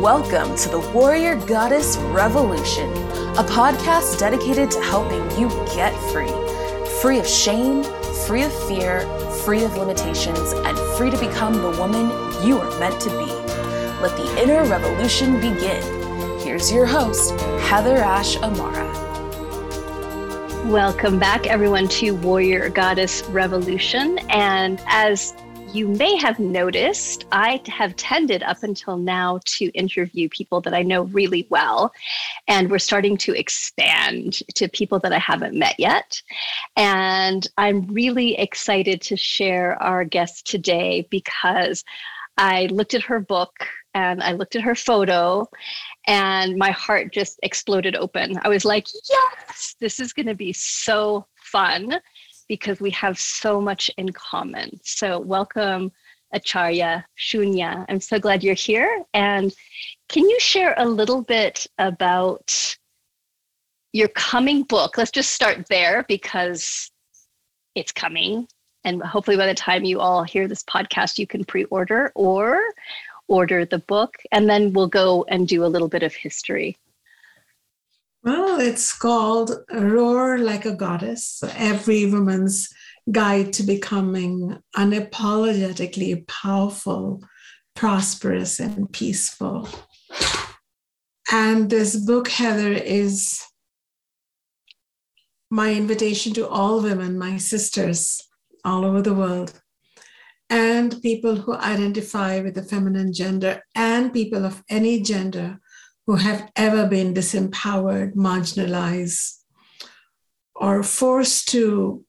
Welcome to the Warrior Goddess Revolution, a podcast dedicated to helping you get free. Free of shame, free of fear, free of limitations, and free to become the woman you are meant to be. Let the inner revolution begin. Here's your host, Heather Ash Amara. Welcome back, everyone, to Warrior Goddess Revolution. And as you may have noticed, I have tended up until now to interview people that I know really well. And we're starting to expand to people that I haven't met yet. And I'm really excited to share our guest today because I looked at her book and I looked at her photo and my heart just exploded open. I was like, yes, this is going to be so fun because we have so much in common. So, welcome, Acharya Shunya. I'm so glad you're here. And can you share a little bit about your coming book? Let's just start there because it's coming. And hopefully, by the time you all hear this podcast, you can pre order or order the book. And then we'll go and do a little bit of history. Well, it's called Roar Like a Goddess Every Woman's Guide to Becoming Unapologetically Powerful, Prosperous, and Peaceful. And this book, Heather, is my invitation to all women, my sisters all over the world, and people who identify with the feminine gender, and people of any gender who have ever been disempowered, marginalized, or forced to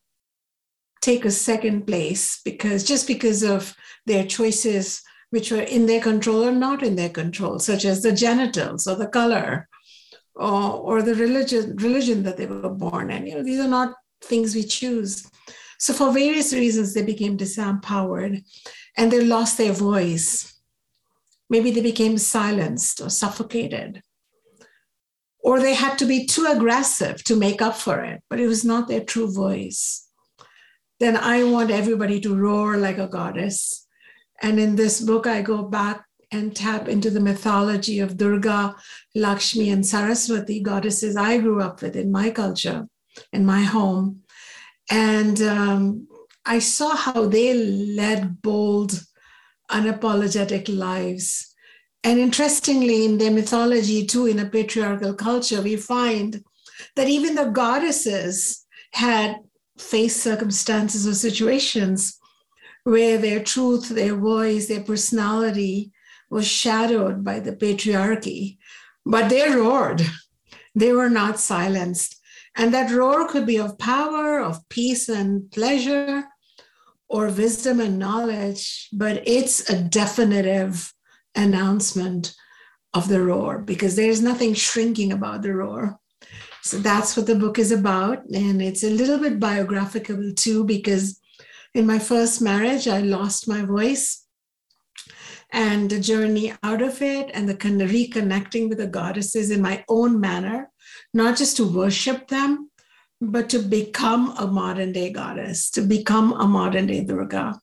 take a second place because just because of their choices which were in their control or not in their control, such as the genitals or the color or, or the religion, religion that they were born in. You know, these are not things we choose. So for various reasons, they became disempowered and they lost their voice. Maybe they became silenced or suffocated. Or they had to be too aggressive to make up for it, but it was not their true voice. Then I want everybody to roar like a goddess. And in this book, I go back and tap into the mythology of Durga, Lakshmi, and Saraswati, goddesses I grew up with in my culture, in my home. And um, I saw how they led bold, unapologetic lives. And interestingly, in their mythology, too, in a patriarchal culture, we find that even the goddesses had faced circumstances or situations where their truth, their voice, their personality was shadowed by the patriarchy. But they roared, they were not silenced. And that roar could be of power, of peace and pleasure, or wisdom and knowledge, but it's a definitive announcement of the roar because there's nothing shrinking about the roar. So that's what the book is about. And it's a little bit biographical too, because in my first marriage, I lost my voice. And the journey out of it and the reconnecting with the goddesses in my own manner, not just to worship them, but to become a modern day goddess, to become a modern day Durga.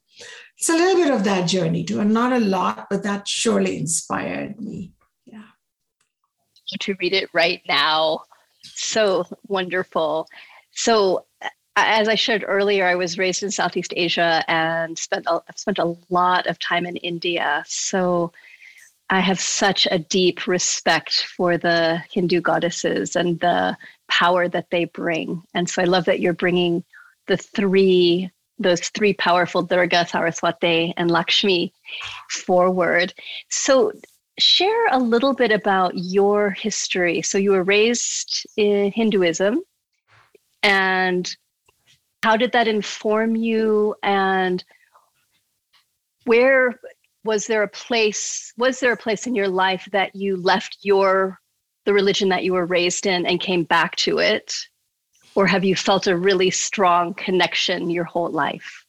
It's a little bit of that journey too, and not a lot, but that surely inspired me. Yeah. To read it right now. So wonderful. So, as I shared earlier, I was raised in Southeast Asia and spent a, spent a lot of time in India. So, I have such a deep respect for the Hindu goddesses and the power that they bring. And so I love that you're bringing the three those three powerful Durga, Saraswati, and Lakshmi forward. So share a little bit about your history. So you were raised in Hinduism and how did that inform you and where was there a place was there a place in your life that you left your the religion that you were raised in and came back to it? Or have you felt a really strong connection your whole life?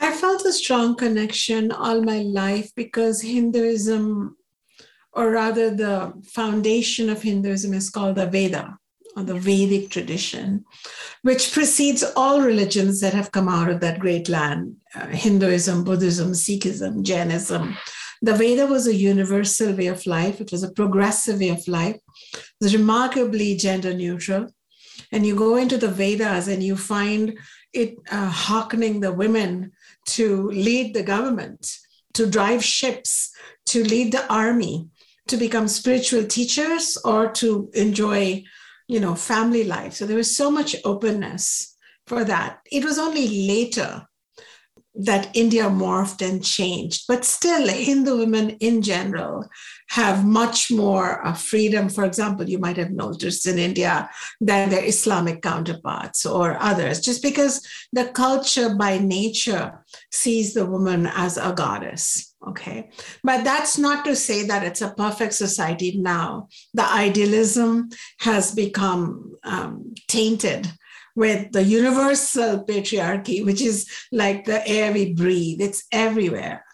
I felt a strong connection all my life because hinduism or rather the foundation of hinduism is called the veda or the Vedic tradition, which precedes all religions that have come out of that great land uh, Hinduism, Buddhism, Sikhism, Jainism, The Veda was a universal way of life, it was a progressive way of life, it was remarkably gender neutral. And you go into the Vedas and you find it uh, hearkening the women to lead the government, to drive ships, to lead the army, to become spiritual teachers, or to enjoy, you know, family life. So there was so much openness for that. It was only later that India morphed and changed, but still, Hindu women in general have much more uh, freedom. For example, you might have noticed in India than their Islamic counterparts or others, just because the culture by nature sees the woman as a goddess. Okay. But that's not to say that it's a perfect society now. The idealism has become um, tainted with the universal patriarchy, which is like the air we breathe, it's everywhere.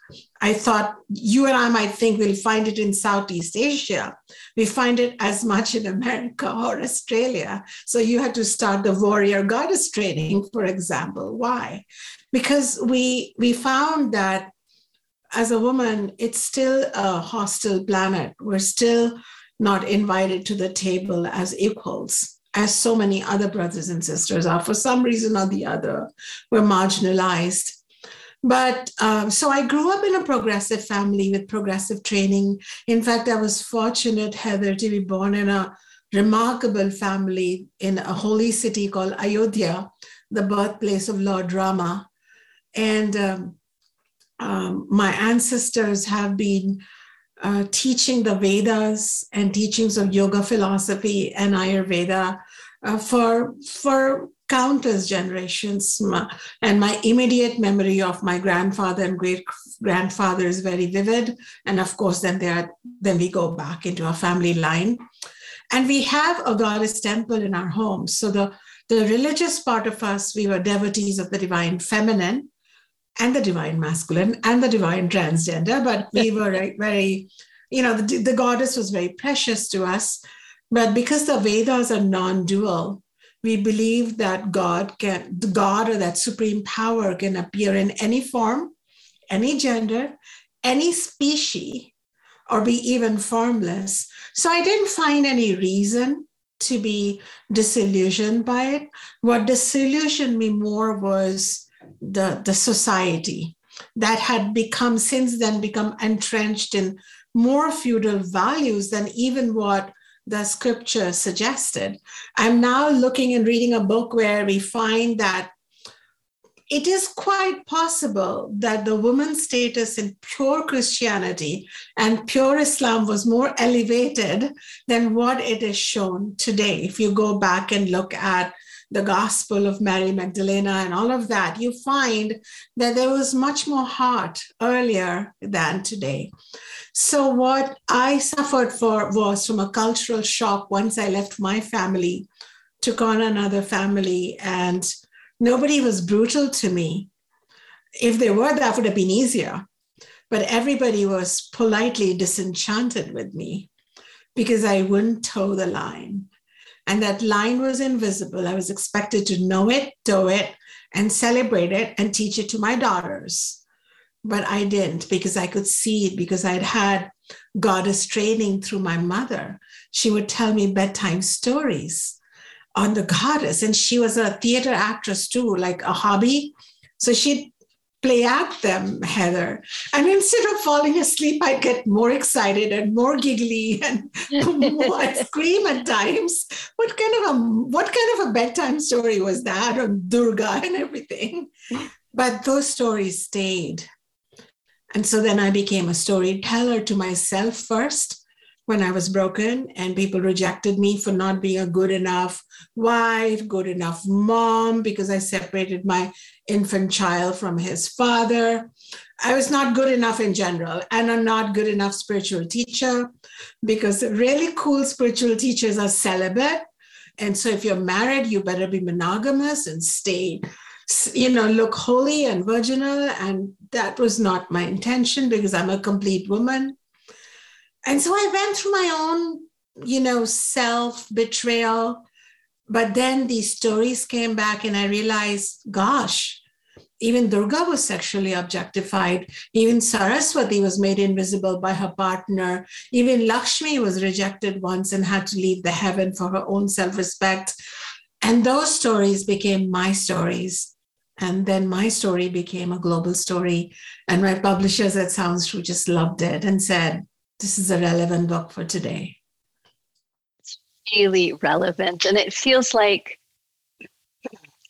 I thought you and I might think we'll find it in Southeast Asia. We find it as much in America or Australia. So you had to start the warrior goddess training, for example. Why? Because we we found that as a woman, it's still a hostile planet. We're still not invited to the table as equals as so many other brothers and sisters are, for some reason or the other, were marginalized. But um, so I grew up in a progressive family with progressive training. In fact, I was fortunate, Heather, to be born in a remarkable family in a holy city called Ayodhya, the birthplace of Lord Rama. And um, um, my ancestors have been uh, teaching the Vedas and teachings of yoga philosophy and Ayurveda uh, for, for countless generations. And my immediate memory of my grandfather and great grandfather is very vivid. And of course, then there, then we go back into our family line. And we have a goddess temple in our home. So the, the religious part of us, we were devotees of the divine feminine and the divine masculine and the divine transgender, but we were very, very you know, the, the goddess was very precious to us. But because the Vedas are non dual, we believe that God can, God or that supreme power can appear in any form, any gender, any species, or be even formless. So I didn't find any reason to be disillusioned by it. What disillusioned me more was the, the society that had become since then become entrenched in more feudal values than even what the scripture suggested. I'm now looking and reading a book where we find that it is quite possible that the woman's status in pure Christianity and pure Islam was more elevated than what it is shown today. If you go back and look at the Gospel of Mary Magdalena and all of that, you find that there was much more heart earlier than today. So, what I suffered for was from a cultural shock once I left my family, took on another family, and nobody was brutal to me. If they were, that would have been easier. But everybody was politely disenchanted with me because I wouldn't toe the line and that line was invisible. I was expected to know it, do it, and celebrate it and teach it to my daughters. But I didn't because I could see it because I'd had goddess training through my mother. She would tell me bedtime stories on the goddess, and she was a theater actress too, like a hobby. So she'd play act them, Heather. And instead of falling asleep, I'd get more excited and more giggly and more scream at times. What kind of a what kind of a bedtime story was that on Durga and everything? Mm. But those stories stayed. And so then I became a storyteller to myself first when I was broken, and people rejected me for not being a good enough wife, good enough mom, because I separated my infant child from his father. I was not good enough in general, and I'm not good enough spiritual teacher because really cool spiritual teachers are celibate. And so if you're married, you better be monogamous and stay, you know, look holy and virginal. And that was not my intention because I'm a complete woman. And so I went through my own, you know, self betrayal. But then these stories came back, and I realized, gosh, even Durga was sexually objectified. Even Saraswati was made invisible by her partner. Even Lakshmi was rejected once and had to leave the heaven for her own self respect. And those stories became my stories. And then my story became a global story. And my publishers at Sounds True just loved it and said, This is a relevant book for today. It's really relevant. And it feels like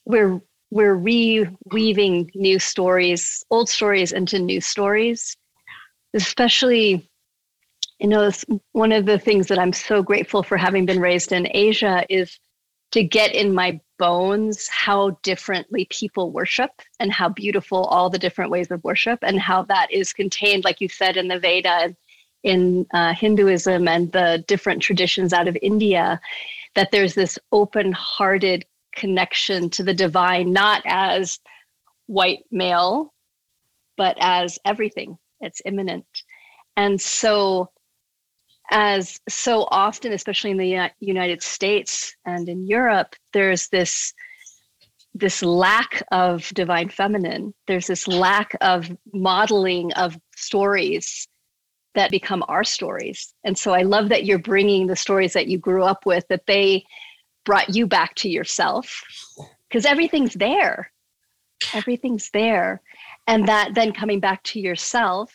we're we're reweaving new stories, old stories into new stories, especially you know one of the things that i'm so grateful for having been raised in asia is to get in my bones how differently people worship and how beautiful all the different ways of worship and how that is contained like you said in the veda in uh, hinduism and the different traditions out of india that there's this open-hearted connection to the divine, not as white male, but as everything. It's immanent. And so, as so often, especially in the uh, United States and in Europe, there's this this lack of divine feminine. There's this lack of modeling of stories that become our stories. And so I love that you're bringing the stories that you grew up with, that they brought you back to yourself because everything's there everything's there and that then coming back to yourself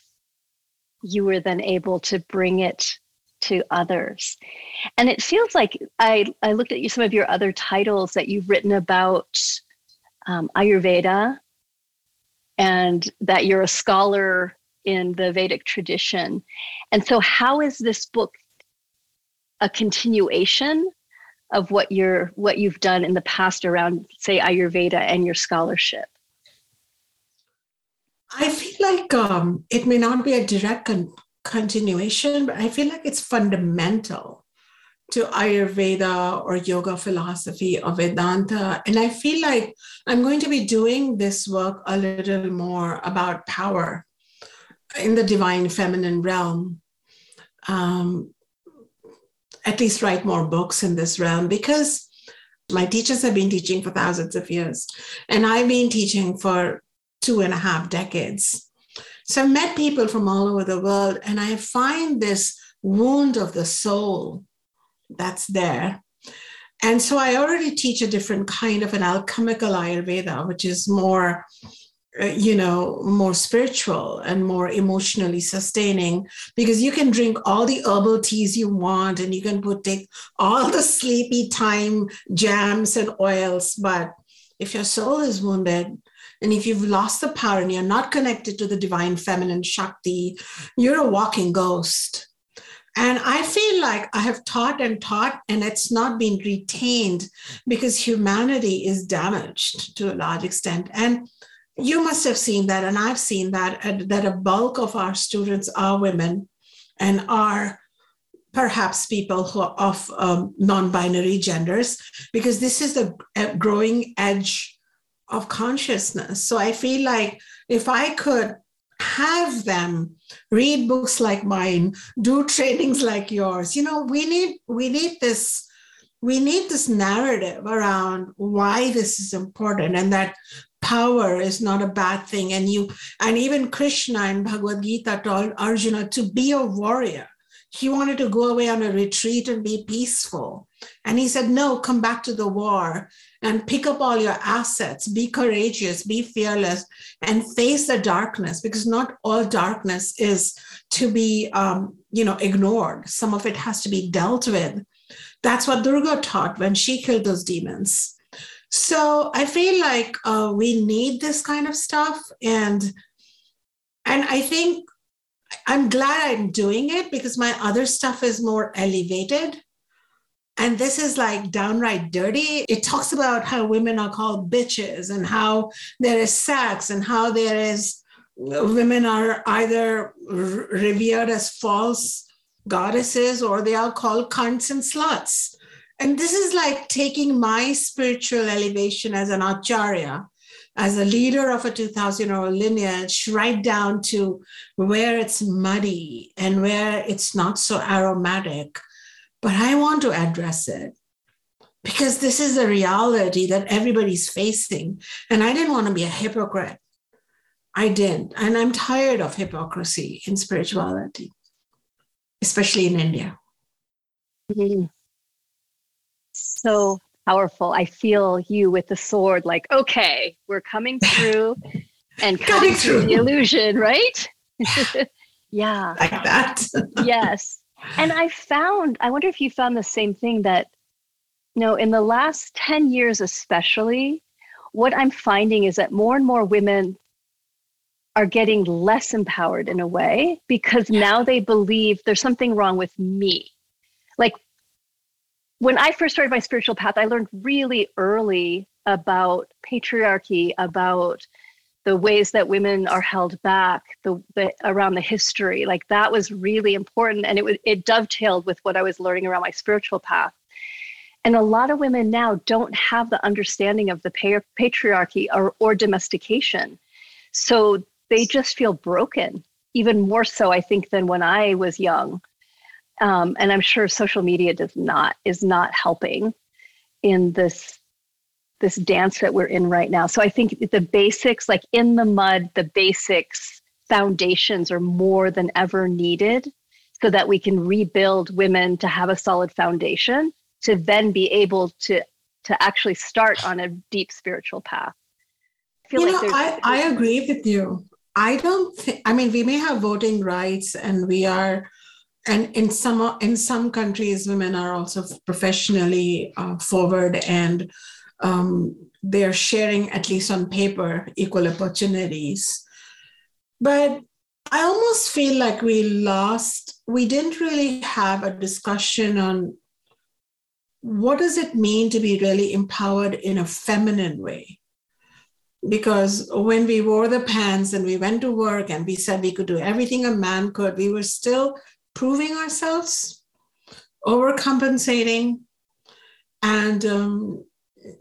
you were then able to bring it to others. And it feels like i i looked at you some of your other titles that you've written about um, ayurveda and that you're a scholar in the vedic tradition. And so how is this book a continuation of what you're what you've done in the past around say ayurveda and your scholarship? I feel like um, it may not be a direct con- continuation but i feel like it's fundamental to ayurveda or yoga philosophy or vedanta and i feel like i'm going to be doing this work a little more about power in the divine feminine realm um, at least write more books in this realm because my teachers have been teaching for thousands of years and I've been teaching for two and a half decades. So I've met people from all over the world and I find this wound of the soul that's there. And so I already teach a different kind of an alchemical Ayurveda, which is more uh, you know more spiritual and more emotionally sustaining because you can drink all the herbal teas you want and you can put take all the sleepy time jams and oils but if your soul is wounded and if you've lost the power and you're not connected to the divine feminine shakti you're a walking ghost and I feel like I have taught and taught, and it's not been retained because humanity is damaged to a large extent. And you must have seen that, and I've seen that, that a bulk of our students are women and are perhaps people who are of um, non-binary genders because this is the growing edge of consciousness. So i feel like if i could have them read books like mine do trainings like yours you know we need we need this we need this narrative around why this is important and that power is not a bad thing. And you and even krishna in bhagavad gita told arjuna to be a warrior. He wanted to go away on a retreat and be peaceful. And he said no come back to the war and pick up all your assets. Be courageous be fearless and face the darkness because not all darkness is to be um, you know ignored. Some of it has to be dealt with. That's what durga taught when she killed those demons. So I feel like uh, we need this kind of stuff, and and I think I'm glad I'm doing it because my other stuff is more elevated. And this is like downright dirty. It talks about how women are called bitches and how there is sex and how there is women are either revered as false goddesses or they are called cunts and sluts. And this is like taking my spiritual elevation as an acharya, as a leader of a 2000 year old lineage, right down to where it's muddy and where it's not so aromatic. But I want to address it. because this is a reality that everybody's facing. And I didn't want to be a hypocrite. I didn't. And I'm tired of hypocrisy in spirituality, especially in India. Mm-hmm. So powerful. I feel you with the sword, like, okay, we're coming through and cutting through the illusion, right? yeah. Like that. yes. And I found, I wonder if you found the same thing that, you know, in the last 10 years, especially, what I'm finding is that more and more women are getting less empowered in a way because now they believe there's something wrong with me. Like when I first started my spiritual path, I learned really early about patriarchy, about the ways that women are held back, the, the around the history. Like that was really important, and it it dovetailed with what I was learning around my spiritual path. And a lot of women now don't have the understanding of the patriarchy or, or domestication. So they just feel broken, even more so, I think, than when I was young. Um, and I'm sure social media does not is not helping in this this dance that we're in right now. So I think the basics, like in the mud, the basics foundations are more than ever needed so that we can rebuild women to have a solid foundation to then be able to to actually start on a deep spiritual path. I you like know, I, I agree with you. I don't think, I mean, we may have voting rights and we are, and in some, in some countries, women are also professionally uh, forward and um, they're sharing, at least on paper, equal opportunities. But I almost feel like we lost, we didn't really have a discussion on what does it mean to be really empowered in a feminine way because when we wore the pants and we went to work and we said we could do everything a man could, we were still proving ourselves, overcompensating, and um,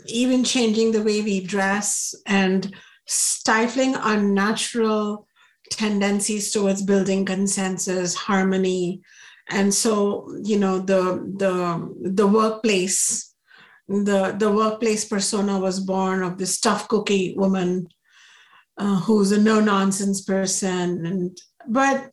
even changing the way we dress and stifling our natural tendencies towards building consensus, harmony. And so, you know, the the the workplace the the workplace persona was born of this tough cookie woman uh, who's a no nonsense person and but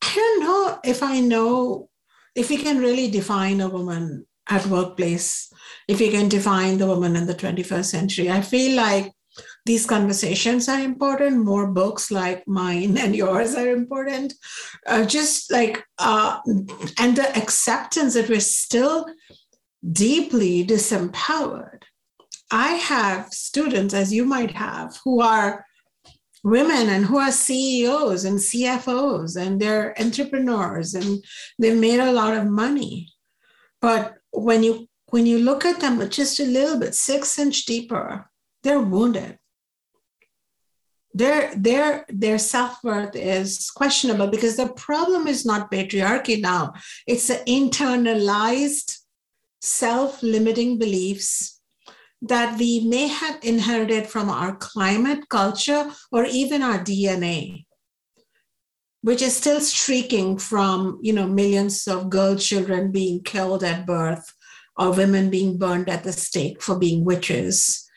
i don't know if i know if we can really define a woman at workplace if you can define the woman in the 21st century i feel like these conversations are important more books like mine and yours are important uh, just like uh, and the acceptance that we're still deeply disempowered. I have students, as you might have, who are women and who are CEOs and CFOs and they're entrepreneurs and they've made a lot of money. But when you when you look at them just a little bit, six inch deeper, they're wounded. Their their their self-worth is questionable because the problem is not patriarchy now. It's the internalized self limiting beliefs that we may have inherited from our climate, culture, or even our DNA, which is still streaking from you know millions of girl children being killed at birth or women being burned at the stake for being witches.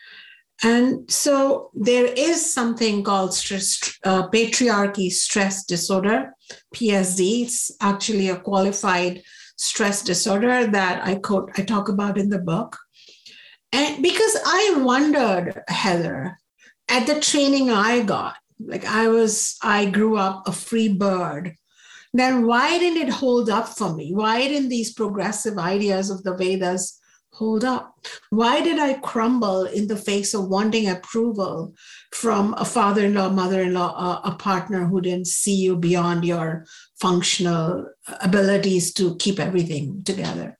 And so there is something called stress, uh, patriarchy stress disorder, PSD. It's actually a qualified stress disorder that I quote, I talk about in the book. And because I wondered, Heather, at the training I got, like I was, I grew up a free bird. Then why didn't it hold up for me? Why didn't these progressive ideas of the Vedas hold up? Why did I crumble in the face of wanting approval from a father in law, mother in law, a, a, partner who didn't see you beyond your functional abilities to keep everything together?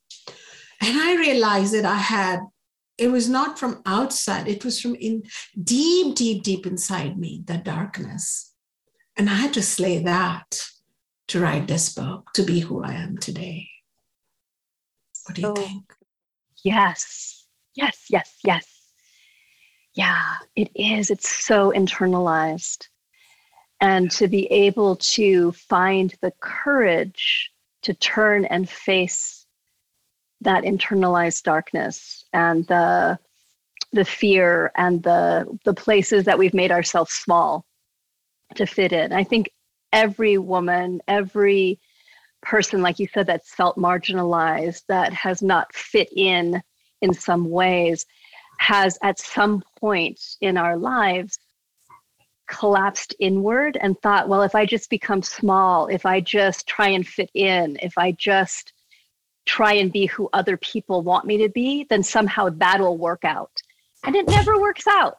And I realized that I had, it was not from outside, it was from in deep, deep, deep inside me, the darkness. And I had to slay that to write this book, to be who I am today. What do you oh. think? Yes, yes, yes, yes. Yeah, it is. It's so internalized. And to be able to find the courage to turn and face that internalized darkness and the the fear and the the places that we've made ourselves small to fit in. I think every woman, every person, like you said, that's felt marginalized, that has not fit in in some ways, has at some point in our lives collapsed inward and thought, well, if I just become small, if I just try and fit in, if I just try and be who other people want me to be, then somehow that'll work out. And it never works out.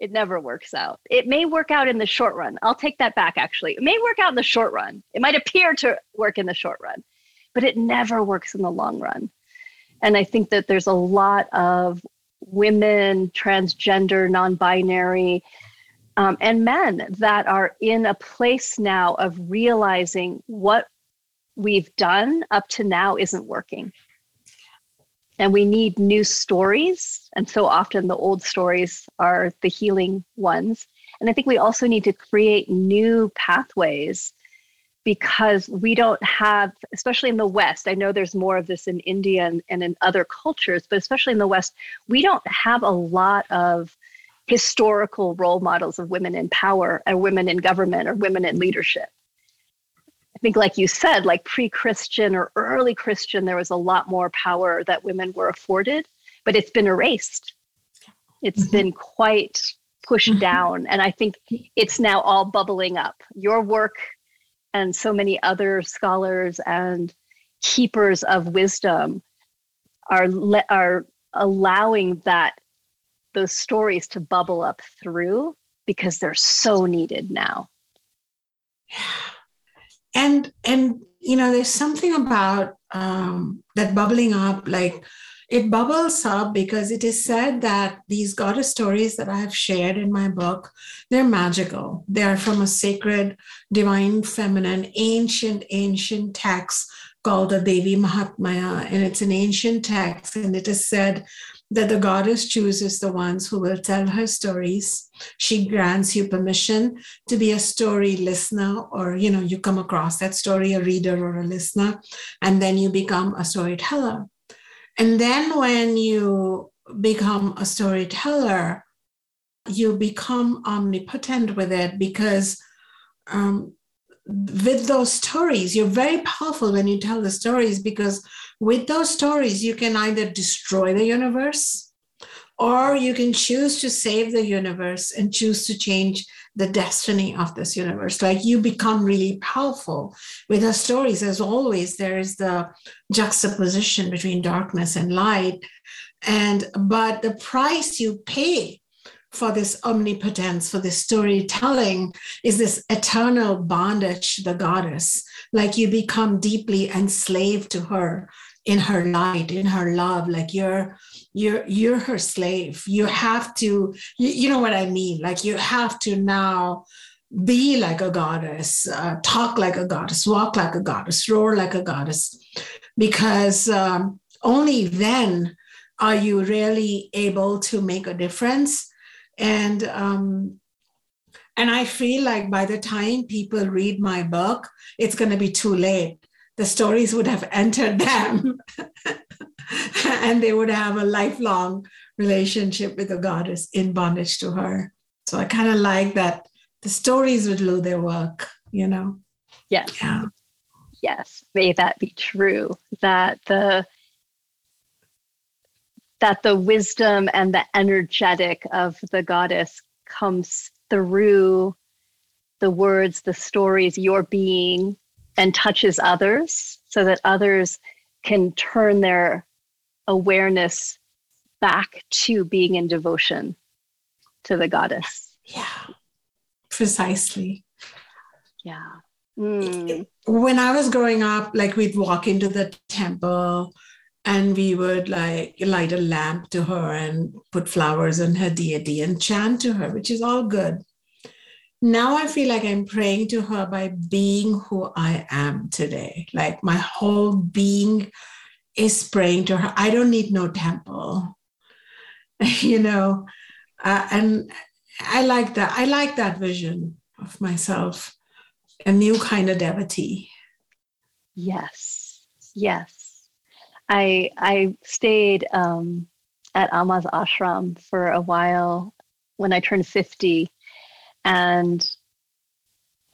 It never works out. It may work out in the short run. I'll take that back, actually. It may work out in the short run. It might appear to work in the short run, but it never works in the long run. And I think that there's a lot of women, transgender, non binary, um, and men that are in a place now of realizing what we've done up to now isn't working. And we need new stories. And so often the old stories are the healing ones. And I think we also need to create new pathways because we don't have, especially in the West, I know there's more of this in India and, and in other cultures, but especially in the West, we don't have a lot of historical role models of women in power or women in government or women in leadership. Think, like you said, like pre Christian or early Christian, there was a lot more power that women were afforded, but it's been erased. It's mm-hmm. been quite pushed mm-hmm. down. And I think it's now all bubbling up. Your work and so many other scholars and keepers of wisdom are, le- are allowing that those stories to bubble up through because they're so needed now. And and you know, there's something about um, that bubbling up, like it bubbles up because it is said that these goddess stories that I have shared in my book, they're magical. They are from a sacred, divine, feminine, ancient, ancient text called the Devi Mahatmya, and it's an ancient text, and it is said that the goddess chooses the ones who will tell her stories. She grants you permission to be a story listener, or you know, you come across that story, a reader or a listener, and then you become a storyteller. And then when you become a storyteller, you become omnipotent with it because um, with those stories, you're very powerful when you tell the stories because with those stories, you can either destroy the universe or you can choose to save the universe and choose to change the destiny of this universe. Like you become really powerful with the stories. As always, there is the juxtaposition between darkness and light. And but the price you pay for this omnipotence, for this storytelling, is this eternal bondage to the goddess. Like you become deeply enslaved to her in her light, in her love. Like you're you're you're her slave. You have to, you, you know what I mean? Like you have to now be like a goddess, uh, talk like a goddess, walk like a goddess, roar like a goddess, because um, only then are you really able to make a difference and um, and I feel like by the time people read my book, it's going to be too late. The stories would have entered them, and they would have a lifelong relationship with the goddess in bondage to her. So I kind of like that the stories would do their work, you know? Yes. Yeah. Yes. May that be true. That the that the wisdom and the energetic of the goddess comes through the words, the stories, your being, and touches others so that others can turn their awareness back to being in devotion to the goddess. Yeah, precisely. Yeah. Mm. When I was growing up, like we'd walk into the temple and we would like light a lamp to her and put flowers on her deity and chant to her, which is all good. Now I feel like I'm praying to her by being who I am today. Like my whole being is praying to her. I don't need no temple, you know. Uh, and I like that. I like that vision of myself, a new kind of devotee. Yes, yes. I I stayed um, at Amma's ashram for a while when I turned 50. And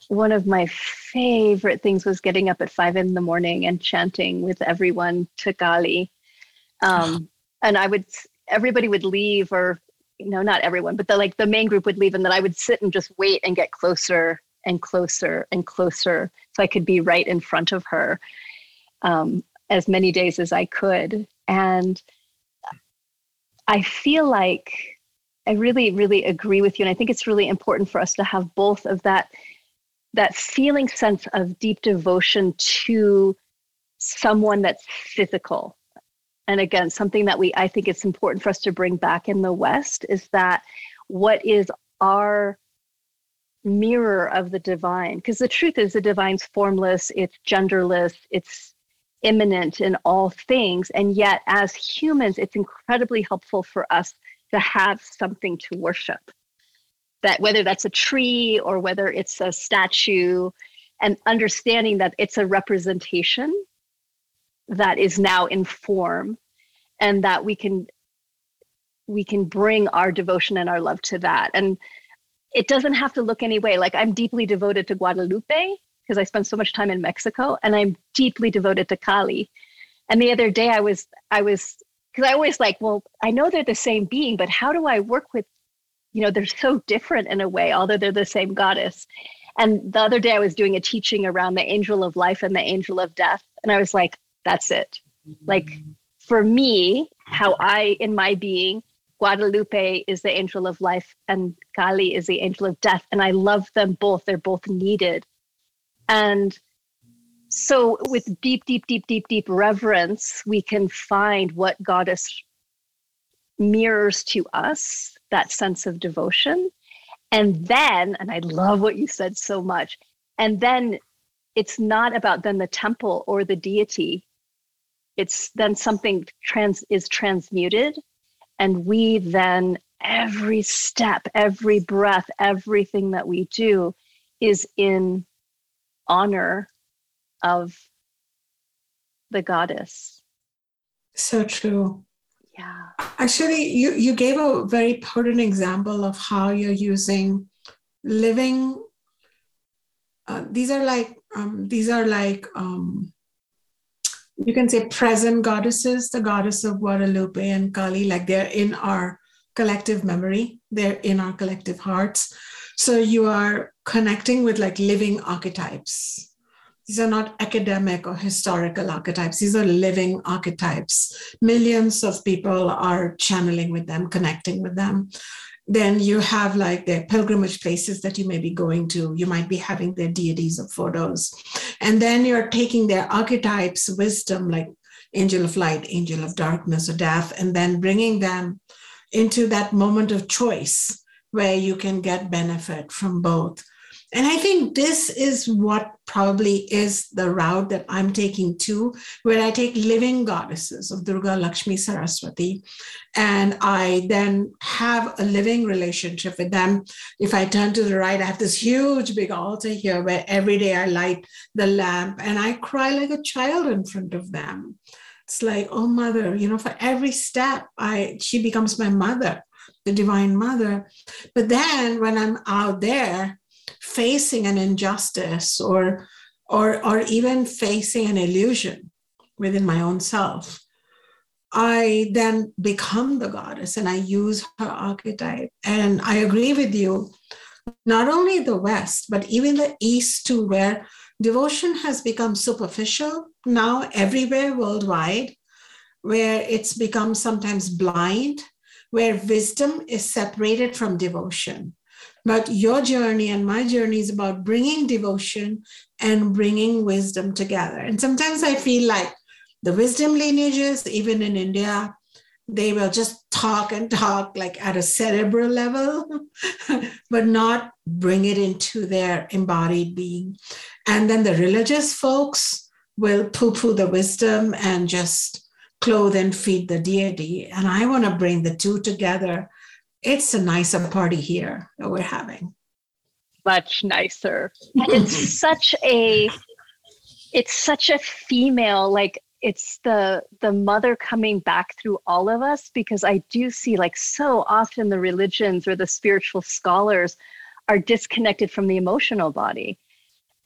one of my favorite things was getting up at five in the morning and chanting with everyone to Kali. Um, and I would, everybody would leave, or, you know, not everyone, but the like the main group would leave. And then I would sit and just wait and get closer and closer and closer so I could be right in front of her um, as many days as I could. And I feel like I really, really agree with you. And I think it's really important for us to have both of that that feeling sense of deep devotion to someone that's physical. And again, something that we I think it's important for us to bring back in the West is that what is our mirror of the divine because the truth is the divine's formless it's genderless it's immanent in all things. And yet, as humans, it's incredibly helpful for us to have something to worship. That whether that's a tree or whether it's a statue, and understanding that it's a representation that is now in form and that we can we can bring our devotion and our love to that and it doesn't have to look any way like i'm deeply devoted to guadalupe because I spent so much time in Mexico and I'm deeply devoted to Kali. And the other day I was, I was, because I always like, well, I know they're the same being, but how do I work with, you know, they're so different in a way, although they're the same goddess. And the other day I was doing a teaching around the angel of life and the angel of death. And I was like, that's it. Like for me, how I, in my being, Guadalupe is the angel of life and Kali is the angel of death. And I love them both. They're both needed. And so, with deep, deep, deep, deep, deep reverence, we can find what Goddess mirrors to us that sense of devotion. And then, and I love what you said so much, and then it's not about then the temple or the deity. It's then something trans is transmuted, and we then every step, every breath, everything that we do is in honor of the goddess. So true. Yeah. Actually, you, you gave a very potent example of how you're using living. Uh, these are like um, these are like um, you can say present goddesses, the goddess of Guadalupe and Kali, like they're in our collective memory, they're in our collective hearts. So you are connecting with like living archetypes. These are not academic or historical archetypes. These are living archetypes. Millions of people are channeling with them, connecting with them. Then you have like their pilgrimage places that you may be going to. You might be having their deities of photos. And then you're taking their archetypes, wisdom, like angel of light, angel of darkness, or death, and then bringing them into that moment of choice where you can get benefit from both. And I think this is what probably is the route that I'm taking too, where I take living goddesses of Durga, Lakshmi, Saraswati, and I then have a living relationship with them. If I turn to the right, I have this huge big altar here where every day I light the lamp and I cry like a child in front of them. It's like, oh mother, you know, for every step, I she becomes my mother the Divine Mother. But then when I'm out there facing an injustice or or or even facing an illusion within my own self, I then become the goddess and I use her archetype. And I agree with you, not only the West, but even the East too, where devotion has become superficial now everywhere worldwide, where it's become sometimes blind where wisdom is separated from devotion. But your journey and my journey is about bringing devotion and bringing wisdom together. And sometimes I feel like the wisdom lineages, even in India, they will just talk and talk like at a cerebral level, but not bring it into their embodied being. And then the religious folks will poo poo the wisdom and just clothe and feed the deity. And I want to bring the two together. It's a nicer party here that we're having. Much nicer. it's mm-hmm. such a it's such a female like it's the the mother coming back through all of us because i do see like so often the religions or the spiritual scholars are disconnected from the emotional body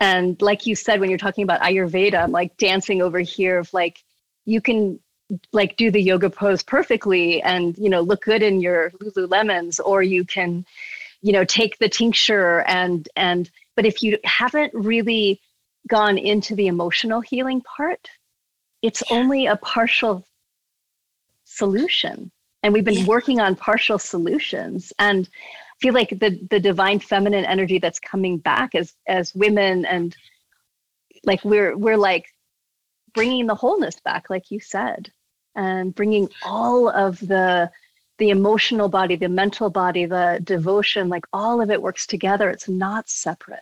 and like you said when you're talking about ayurveda i'm like dancing over here of like you can like do the yoga pose perfectly and you know look good in your lululemons or you can you know take the tincture and and but if you haven't really gone into the emotional healing part it's only a partial solution and we've been yeah. working on partial solutions and I feel like the the divine feminine energy that's coming back as as women and like we're we're like bringing the wholeness back like you said and bringing all of the the emotional body the mental body the devotion like all of it works together. It's not separate.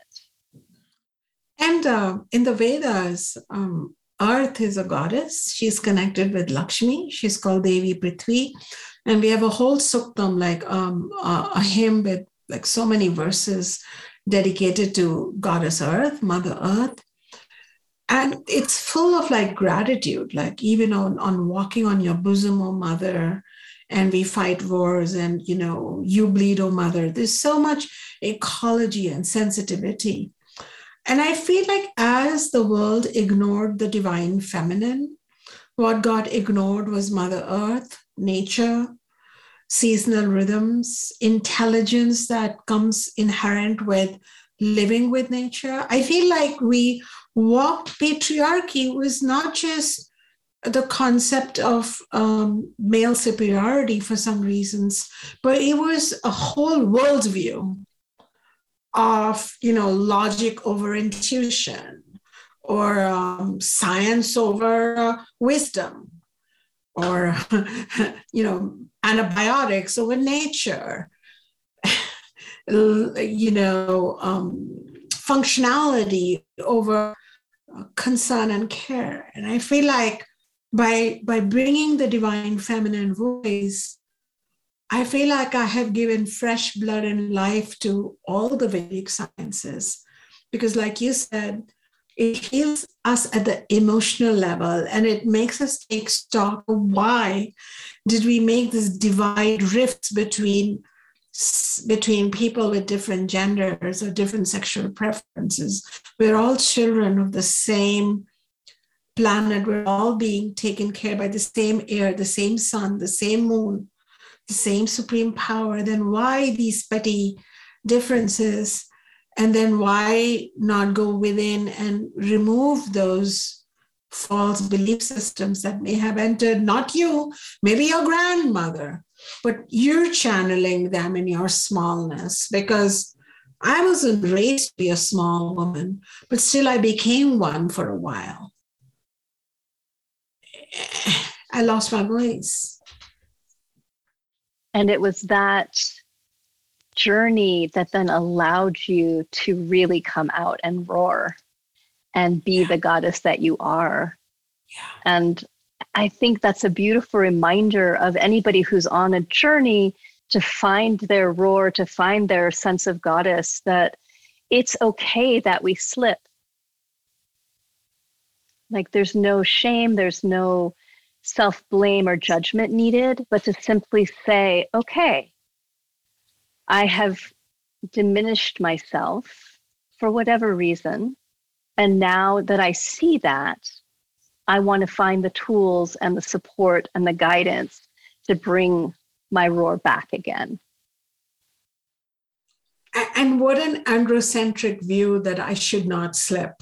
And uh, in the vedas um, earth is a goddess. She's connected with lakshmi. She's called devi prithvi. And we have a whole suktam like um, uh, a hymn with like so many verses dedicated to goddess earth mother earth and it's full of like gratitude like even on on walking on your bosom oh mother and we fight wars and you know you bleed oh mother. There's so much ecology and sensitivity. And i feel like as the world ignored the divine feminine what got ignored was mother earth nature seasonal rhythms intelligence that comes inherent with living with nature. I feel like we what patriarchy was not just the concept of um, male superiority for some reasons, but it was a whole worldview of you know logic over intuition or um, science over uh, wisdom or you know antibiotics over nature. You know um, functionality over concern and care. And I feel like by by bringing the divine feminine voice, I feel like I have given fresh blood and life to all the Vedic sciences. Because, like you said, it heals us at the emotional level and it makes us take stock of why did we make this divide rifts between between people with different genders or different sexual preferences. We're all children of the same planet. We're all being taken care by the same air, the same sun, the same moon, the same supreme power. Then why these petty differences? And then why not go within and remove those false belief systems that may have entered not you, maybe your grandmother, but you're channeling them in your smallness because I wasn't raised to be a small woman, but still I became one for a while. I lost my voice. And it was that journey that then allowed you to really come out and roar and be yeah. the goddess that you are. Yeah. And I think that's a beautiful reminder of anybody who's on a journey to find their roar, to find their sense of goddess, that it's okay that we slip. Like there's no shame, there's no self blame or judgment needed, but to simply say, okay, I have diminished myself for whatever reason. And now that I see that, I want to find the tools and the support and the guidance to bring my roar back again. And what an androcentric view that I should not slip.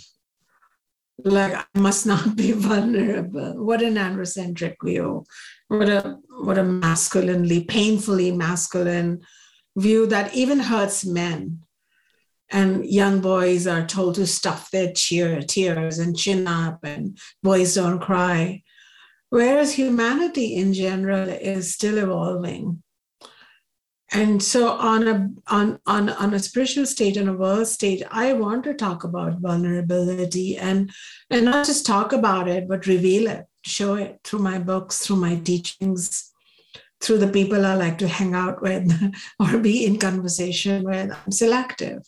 Like I must not be vulnerable. What an androcentric view. What a what a masculinely, painfully masculine view that even hurts men and young boys are told to stuff their cheer, tears and chin up and boys don't cry. Whereas humanity in general is still evolving. And so on a on, on on a spiritual stage on a world stage i want to talk about vulnerability and and not just talk about it but reveal it show it through my books through my teachings through the people i like to hang out with or be in conversation with. I'm selective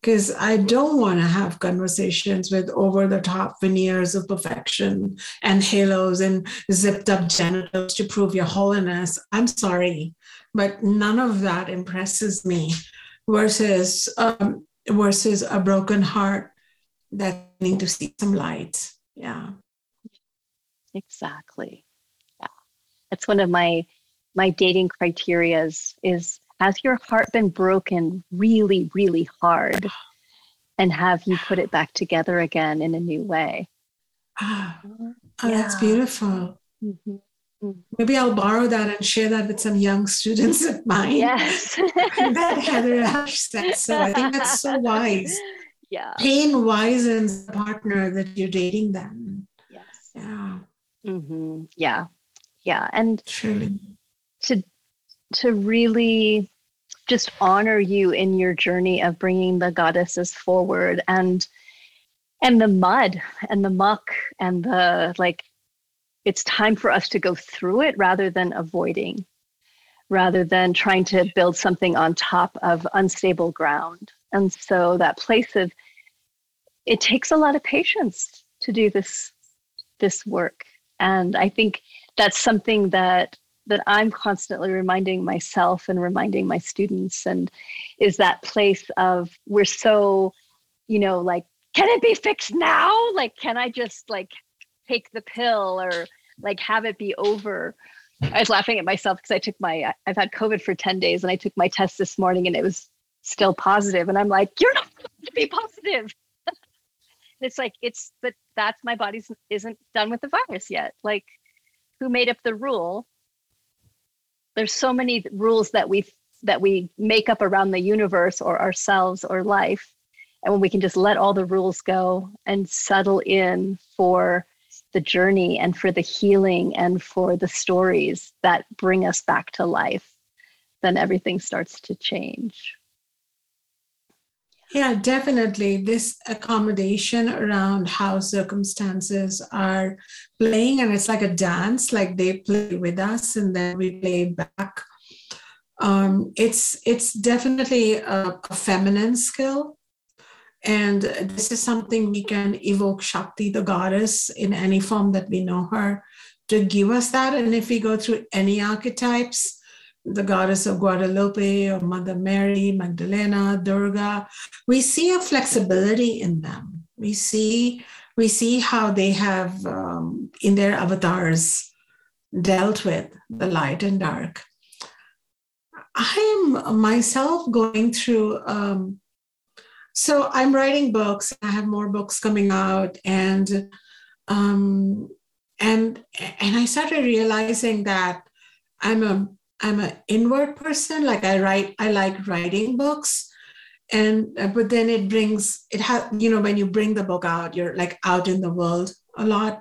because I don't want to have conversations with over the top veneers of perfection and halos and zipped up genitals to prove your holiness. I'm sorry, but none of that impresses me versus um, versus a broken heart that need to see some light. Yeah. Exactly. Yeah. That's one of my my dating criterias is has your heart been broken really, really hard? And have you put it back together again in a new way? Ah, oh, yeah. that's beautiful. Mm-hmm. Mm-hmm. Maybe I'll borrow that and share that with some young students of mine. Yes. that Heather Ash said so. I think that's so wise. Yeah. Pain wisens the partner that you're dating them. Yes. Yeah. Mm-hmm. Yeah. Yeah. And truly to to really just honor you in your journey of bringing the goddesses forward and and the mud and the muck and the like it's time for us to go through it rather than avoiding rather than trying to build something on top of unstable ground. And so that place of it takes a lot of patience to do this this work. And i think that's something that that I'm constantly reminding myself and reminding my students and is that place of we're so you know like can it be fixed now? Like can I just like take the pill or like have it be over? I was laughing at myself because I took my I've had covid for 10 days and I took my test this morning and it was still positive and I'm like you're not supposed to be positive. It's like it's but that's my body isn't done with the virus yet. Like who made up the rule there's so many rules that we that we make up around the universe or ourselves or life. And when we can just let all the rules go and settle in for the journey and for the healing and for the stories that bring us back to life then everything starts to change yeah, definitely. This accommodation around how circumstances are playing, and it's like a dance, like they play with us and then we play back. Um, it's it's definitely a, a feminine skill. And this is something we can evoke Shakti, the goddess, in any form that we know her, to give us that. And if we go through any archetypes, the goddess of Guadalupe or Mother Mary, Magdalena, Durga, we see a flexibility in them. We see we see how they have um, in their avatars dealt with the light and dark. I'm myself going through. Um, so I'm writing books. I have more books coming out, and um, and and I started realizing that I'm a I'm an inward person. Like I write, I like writing books. And uh, but then it brings it has you know when you bring the book out, you're like out in the world a lot,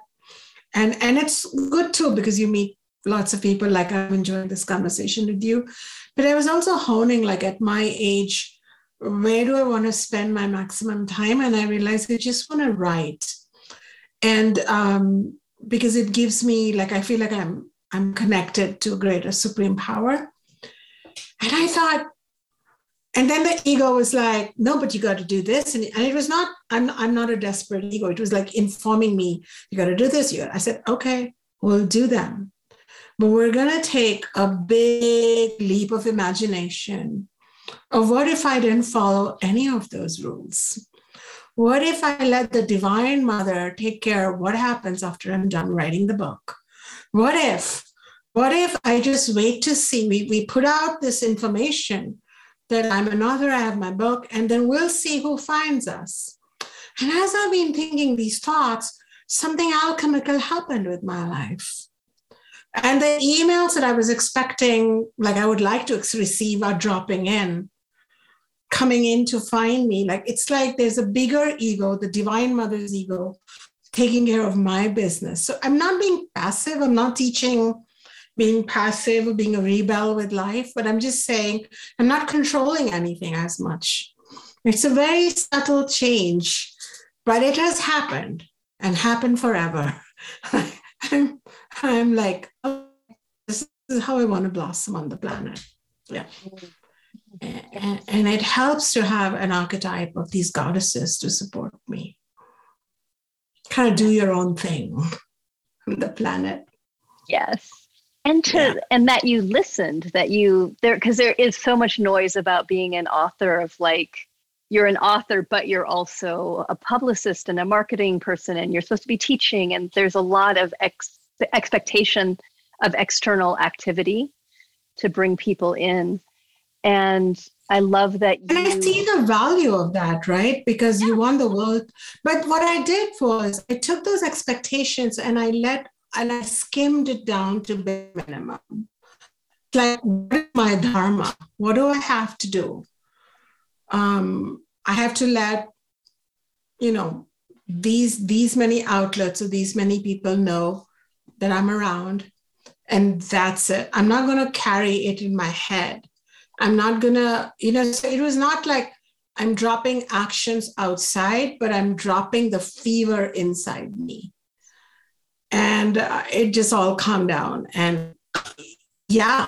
and and it's good too because you meet lots of people. Like I'm enjoying this conversation with you, but I was also honing like at my age, where do I want to spend my maximum time? And I realized I just want to write, and um, because it gives me like I feel like I'm I'm connected to a greater supreme power. And I thought, and then the ego was like, no, but you got to do this. And, and it was not, I'm, I'm not a desperate ego. It was like informing me, you got to do this. You I said, okay, we'll do them. But we're going to take a big leap of imagination of what if I didn't follow any of those rules? What if I let the Divine Mother take care of what happens after I'm done writing the book? What if? What if I just wait to see? We, we put out this information that I'm an author, I have my book, and then we'll see who finds us. And as I've been thinking these thoughts, something alchemical happened with my life. And the emails that I was expecting, like I would like to receive, are dropping in, coming in to find me. Like it's like there's a bigger ego, the Divine Mother's ego, taking care of my business. So I'm not being passive. I'm not teaching being passive or being a rebel with life, but I'm just saying I'm not controlling anything as much. It's a very subtle change, but it has happened and happened forever. I'm, I'm like, oh, this is how I want to blossom on the planet. Yeah. And, and it helps to have an archetype of these goddesses to support me. Kind of do your own thing on the planet. Yes. And to yeah. and that you listened, that you there because there is so much noise about being an author of like you're an author, but you're also a publicist and a marketing person, and you're supposed to be teaching. And there's a lot of ex- expectation of external activity to bring people in. And I love that you. And I see the value of that, right? Because yeah. you want the world. But what I did was I took those expectations and I let and I skimmed it down to bare minimum. Like, what is my dharma? What do I have to do? um, I have to let, you know, these these many outlets or these many people know that I'm around, and that's it. I'm not going to carry it in my head. I'm not to, you know, so it was not like I'm dropping actions outside, but I'm dropping the fever inside me. And uh, it just all calmed down. And yeah,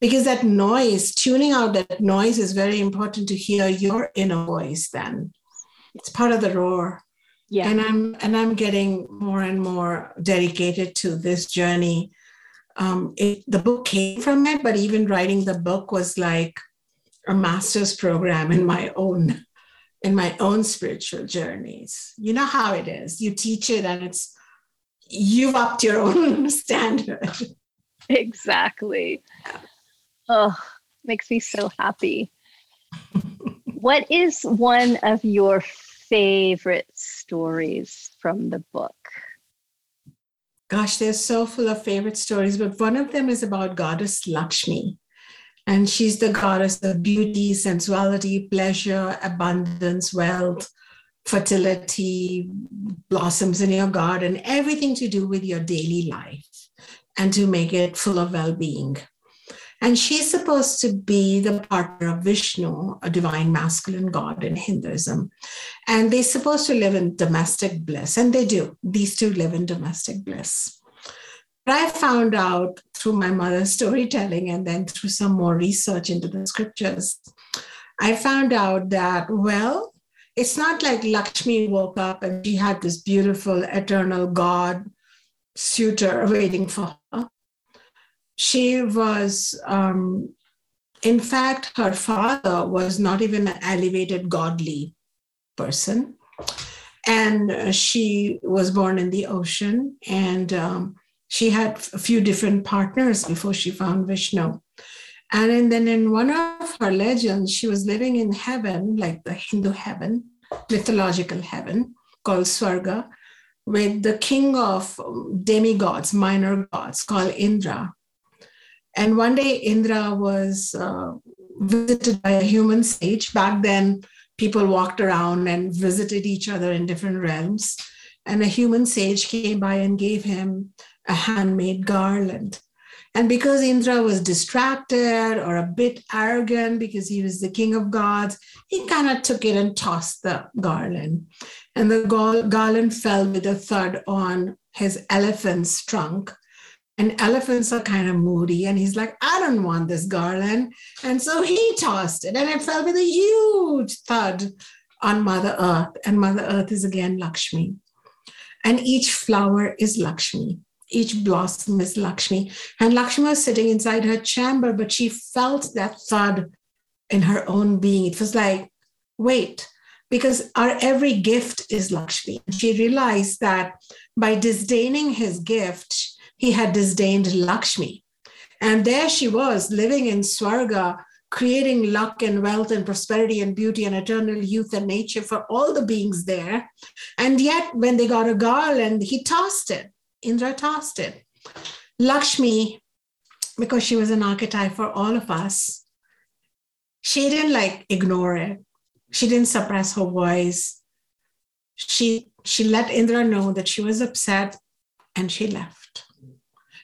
because that noise, tuning out that noise is very important to hear your inner voice then. It's part of the roar. Yeah. And I'm and I'm getting more and more dedicated to this journey. Um, it, the book came from it, but even writing the book was like a master's program in my own in my own spiritual journeys. You know how it is. You teach it and it's you've upped your own standard. Exactly. Oh, makes me so happy. what is one of your favorite stories from the book? Gosh, they're so full of favorite stories, but one of them is about goddess Lakshmi. And she's the goddess of beauty, sensuality, pleasure, abundance, wealth, fertility, blossoms in your garden, everything to do with your daily life and to make it full of well being. And she's supposed to be the partner of Vishnu, a divine masculine god in Hinduism. And they're supposed to live in domestic bliss. And they do. These two live in domestic bliss. But I found out through my mother's storytelling and then through some more research into the scriptures, I found out that, well, it's not like Lakshmi woke up and she had this beautiful eternal God suitor waiting for her she was, um, in fact, her father was not even an elevated godly person. And she was born in the ocean, and um, she had a few different partners before she found Vishnu. And then in one of her legends, she was living in heaven, like the Hindu heaven, mythological heaven called Swarga, with the king of demigods, minor gods called Indra. And one day, Indra was uh, visited by a human sage. Back then, people walked around and visited each other in different realms. And a human sage came by and gave him a handmade garland. And because Indra was distracted or a bit arrogant because he was the king of gods, he kind of took it and tossed the garland. And the garland fell with a thud on his elephant's trunk and elephants are kind of moody. And he's like, I don't want this garland. And so he tossed it, and it fell with a huge thud on Mother Earth. And Mother Earth is again Lakshmi. And each flower is Lakshmi. Each blossom is Lakshmi. And Lakshmi was sitting inside her chamber, but she felt that thud in her own being. It was like, wait, because our every gift is Lakshmi. And She realized that by disdaining his gift, he had disdained Lakshmi. And there she was living in Swarga, creating luck and wealth and prosperity and beauty and eternal youth and nature for all the beings there. And yet, when they got a garland, he tossed it. Indra tossed it. Lakshmi, because she was an archetype for all of us, she didn't like ignore it. She didn't suppress her voice. She she let Indra know that she was upset and she left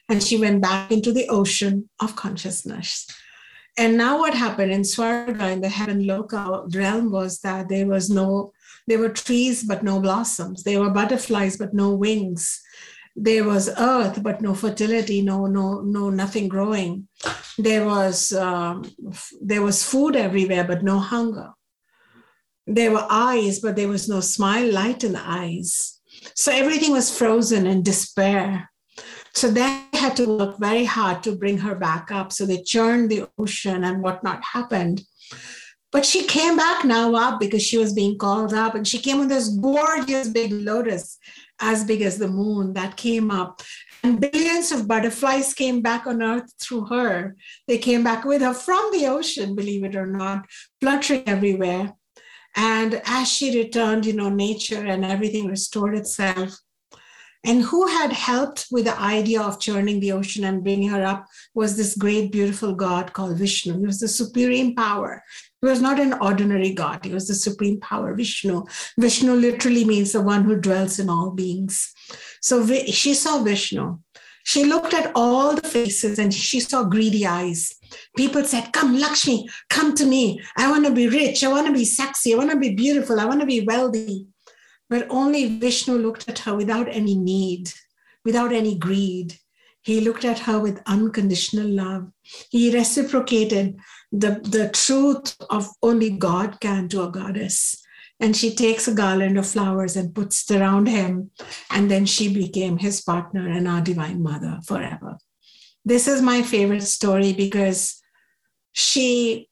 and she went back into the ocean of consciousness. And now what happened in Swarga, in the heaven local realm, was that there was no, there were trees but no blossoms. There were butterflies but no wings. there was earth but no fertility no no no nothing growing there was um, there was food everywhere but no hunger there were eyes but there was no smile light in the eyes so everything was frozen in despair so they had to work very hard to bring her back up so they churned the ocean and whatnot happened but she came back now up because she was being called up and she came with this gorgeous big lotus as big as the moon that came up. And billions of butterflies came back on earth through her. They came back with her from the ocean, believe it or not, fluttering everywhere. And as she returned, you know, nature and everything restored itself. And who had helped with the idea of churning the ocean and bringing her up was this great, beautiful God called Vishnu. He was the supreme power. He was not an ordinary God, he was the supreme power, Vishnu. Vishnu literally means the one who dwells in all beings. So she saw Vishnu. She looked at all the faces and she saw greedy eyes. People said, Come, Lakshmi, come to me. I want to be rich. I want to be sexy. I want to be beautiful. I want to be wealthy. But only Vishnu looked at her without any need, without any greed. He looked at her with unconditional love. He reciprocated the, the truth of only God can to a goddess. And she takes a garland of flowers and puts it around him. And then she became his partner and our divine mother forever. This is my favorite story because she,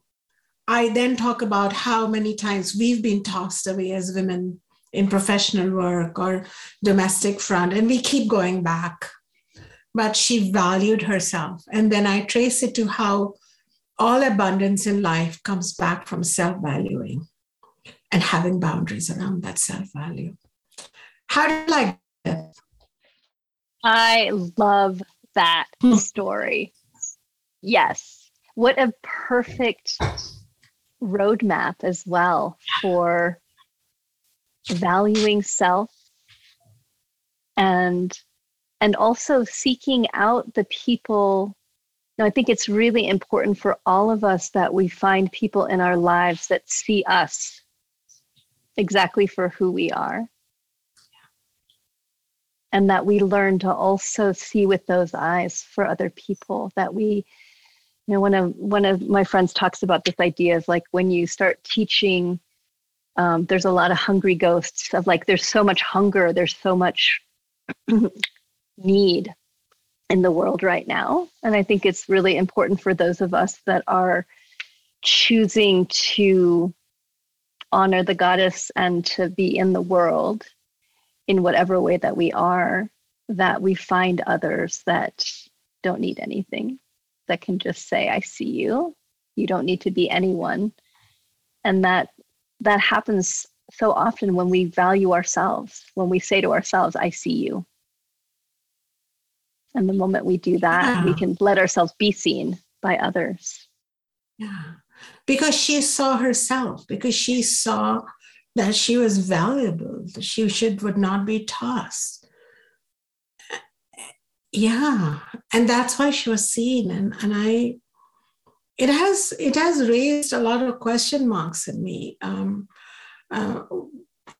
I then talk about how many times we've been tossed away as women in professional work or domestic front, and we keep going back. But she valued herself. And then I trace it to how all abundance in life comes back from self valuing and having boundaries around that self value. How do you like that? I love that hmm. story. Yes. What a perfect roadmap as well for valuing self and and also seeking out the people no, I think it's really important for all of us that we find people in our lives that see us exactly for who we are. And that we learn to also see with those eyes for other people. That we, you know, one of one of my friends talks about this idea of like when you start teaching, um, there's a lot of hungry ghosts of like there's so much hunger, there's so much need in the world right now. And I think it's really important for those of us that are choosing to honor the goddess and to be in the world in whatever way that we are, that we find others that don't need anything, that can just say, I see you. You don't need to be anyone. And that that happens so often when we value ourselves, when we say to ourselves, I see you. And the moment we do that, yeah. we can let ourselves be seen by others. Yeah. Because she saw herself, because she saw that she was valuable, that she should would not be tossed. Yeah. And that's why she was seen. And, and I it has it has raised a lot of question marks in me. Um, uh,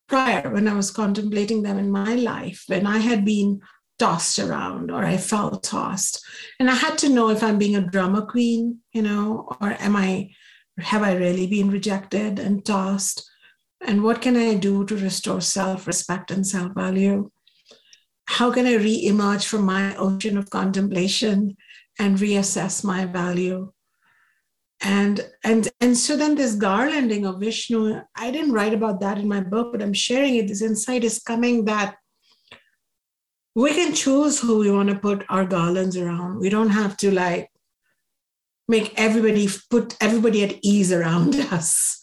prior when I was contemplating them in my life, when I had been tossed around or I felt tossed. And I had to know if I'm being a drama queen, you know, or am I, have I really been rejected and tossed? And what can I do to restore self respect and self value? How can I re emerge from my ocean of contemplation and reassess my value? And, and and so then this garlanding of Vishnu, I didn't write about that in my book, but I'm sharing it. This insight is coming that we can choose who we want to put our garlands around. We don't have to like make everybody put everybody at ease around us.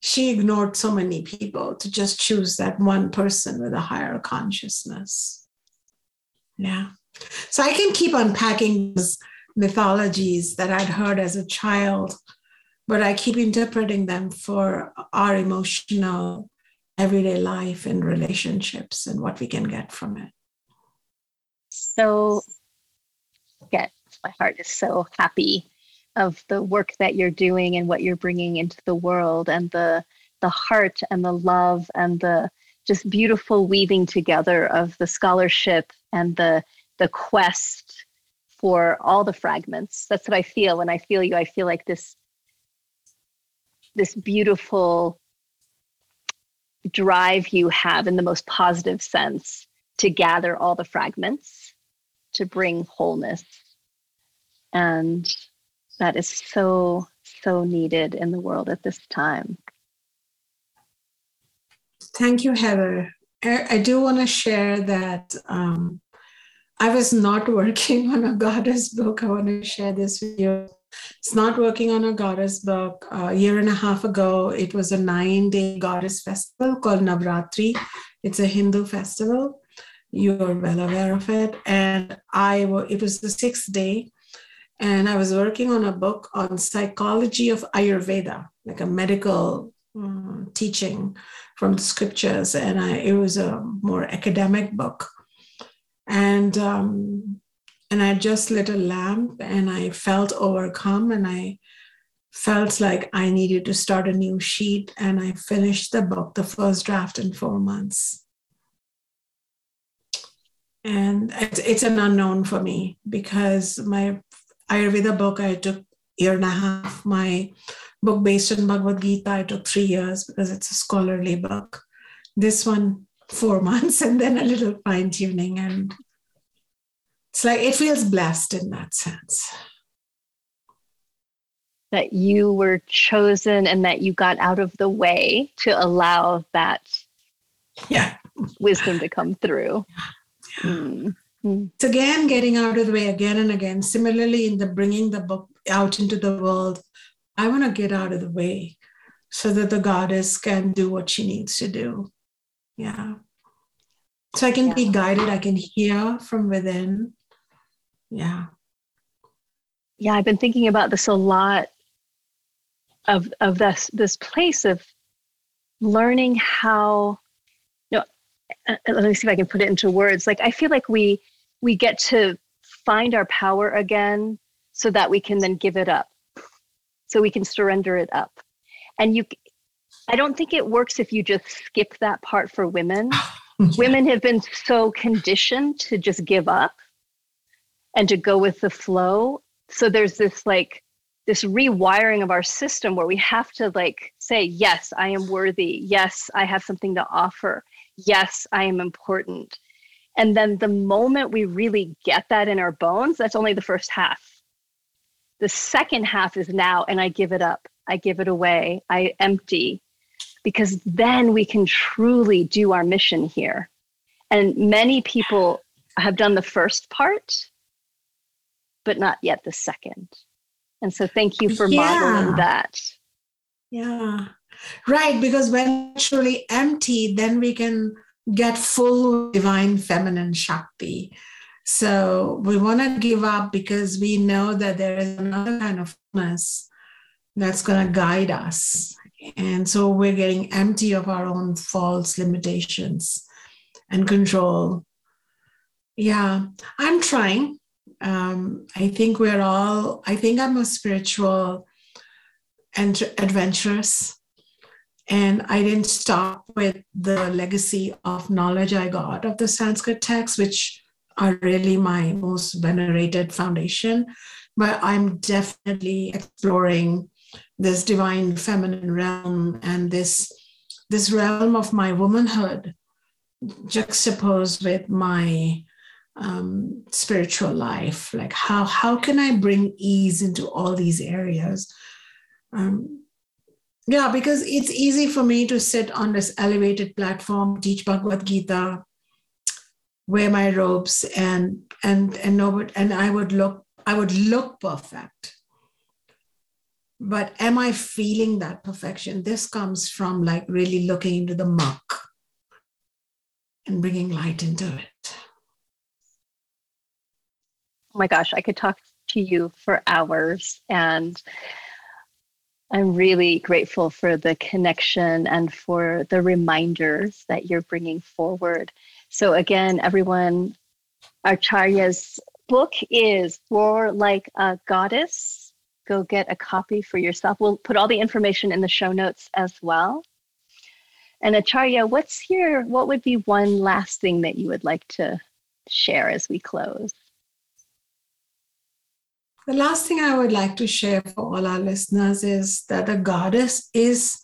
She ignored so many people to just choose that one person with a higher consciousness. Yeah. So I can keep unpacking those mythologies that I'd heard as a child, but I keep interpreting them for our emotional everyday life and relationships and what we can get from it. So again, my heart is so happy of the work that you're doing and what you're bringing into the world and the the heart and the love and the just beautiful weaving together of the scholarship and the the quest for all the fragments. That's what I feel when I feel you. I feel like this this beautiful drive you have in the most positive sense to gather all the fragments to bring wholeness and that is so so needed in the world at this time thank you heather i do want to share that um, i was not working on a goddess book i want to share this with you it's not working on a goddess book. A year and a half ago, it was a nine day goddess festival called Navratri. It's a Hindu festival. You're well aware of it. And I, it was the sixth day, and I was working on a book on psychology of Ayurveda, like a medical um, teaching from the scriptures. And I, it was a more academic book. And um, and I just lit a lamp and I felt overcome and I felt like I needed to start a new sheet and I finished the book, the first draft in four months. And it's, it's an unknown for me because my Ayurveda book I took year and a half. My book based on Bhagavad Gita I took three years because it's a scholarly book. This one four months and then a little fine tuning and it's like it feels blessed in that sense. That you were chosen and that you got out of the way to allow that yeah. wisdom to come through. Yeah. mm-hmm. it's again getting out of the way again and again. Similarly in the bringing the book out into the world i want to get out of the way so that the goddess can do what she needs to do. Yeah so i can yeah. be guided i can hear from within yeah yeah i've been thinking about this a lot of of this this place of learning how you know uh, uh, let me see if i can put it into words like i feel like we we get to find our power again so that we can then give it up so we can surrender it up and you i don't think it works if you just skip that part for women. women have been so conditioned to just give up and to go with the flow. So there's this like this rewiring of our system where we have to like say, yes, I am worthy. Yes, I have something to offer. Yes, I am important. And then the moment we really get that in our bones, that's only the first half. The second half is now, and I give it up. I give it away. I empty because then we can truly do our mission here. And many people have done the first part but not yet the second. And so thank you for yeah. modeling that. Yeah. Right. Because when truly empty, then we can get full divine feminine Shakti. So we want to give up because we know that there is another kind of fullness that's going to guide us. And so we're getting empty of our own false limitations and control. Yeah, I'm trying um, I think we're all, I think I'm a spiritual and adventurous. And I didn't stop with the legacy of knowledge I got of the Sanskrit texts, which are really my most venerated foundation. But I'm definitely exploring this divine feminine realm and this, this realm of my womanhood juxtaposed with my um, spiritual life. Like how how can i bring ease into all these areas? Um, yeah because it's easy for me to sit on this elevated platform teach bhagavad gita wear my robes and and and know and i would look i would look perfect but am i feeling that perfection this comes from like really looking into the muck and bringing light into it oh my gosh, I could talk to you for hours. And I'm really grateful for the connection and for the reminders that you're bringing forward. So, again, everyone, Acharya's book is Roar Like a Goddess. Go get a copy for yourself. We'll put all the information in the show notes as well. And Acharya, what's your what would be one last thing that you would like to share as we close? The last thing I would like to share for all our listeners is that the goddess is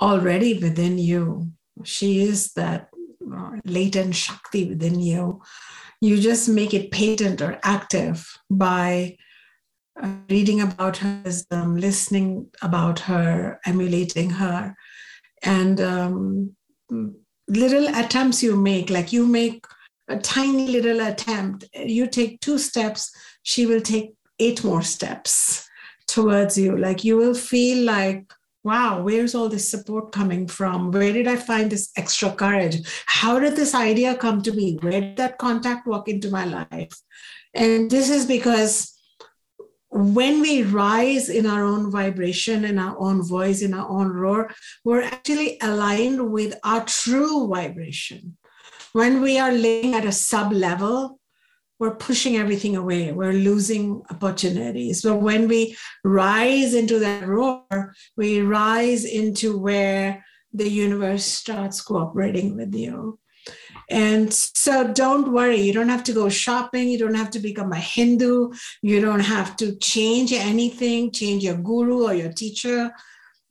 already within you. She is that uh, latent Shakti within you. You just make it patent or active by reading about her wisdom, listening about her, emulating her, and um, little attempts you make, like you make a tiny little attempt, you take two steps, she will take eight more steps towards you. Like you will feel like, wow, where's all this support coming from? Where did I find this extra courage? How did this idea come to me? Where did that contact walk into my life? And this is because when we rise in our own vibration, in our own voice, in our own roar, we're actually aligned with our true vibration. When we are living at a sub level, we're pushing everything away. We're losing opportunities. But when we rise into that roar, we rise into where the universe starts cooperating with you. And so don't worry, you don't have to go shopping, you don't have to become a Hindu, you don't have to change anything, change your guru or your teacher.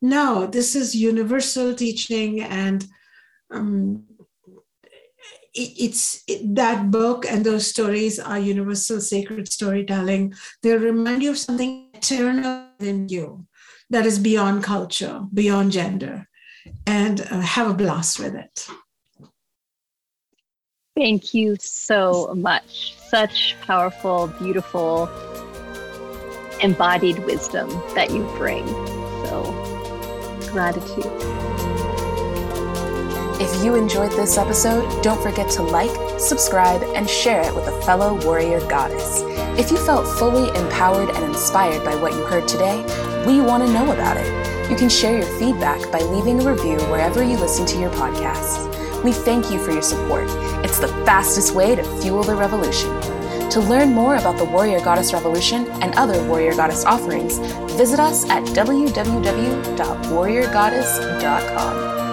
No, this is universal teaching and um, it's it, that book and those stories are universal sacred storytelling. They remind you of something eternal in you that is beyond culture, beyond gender, and uh, have a blast with it. Thank you so much. Such powerful, beautiful, embodied wisdom that you bring. So, gratitude. If you enjoyed this episode, don't forget to like, subscribe, and share it with a fellow warrior goddess. If you felt fully empowered and inspired by what you heard today, we want to know about it. You can share your feedback by leaving a review wherever you listen to your podcasts. We thank you for your support. It's the fastest way to fuel the revolution. To learn more about the Warrior Goddess Revolution and other Warrior Goddess offerings, visit us at www.warriorgoddess.com.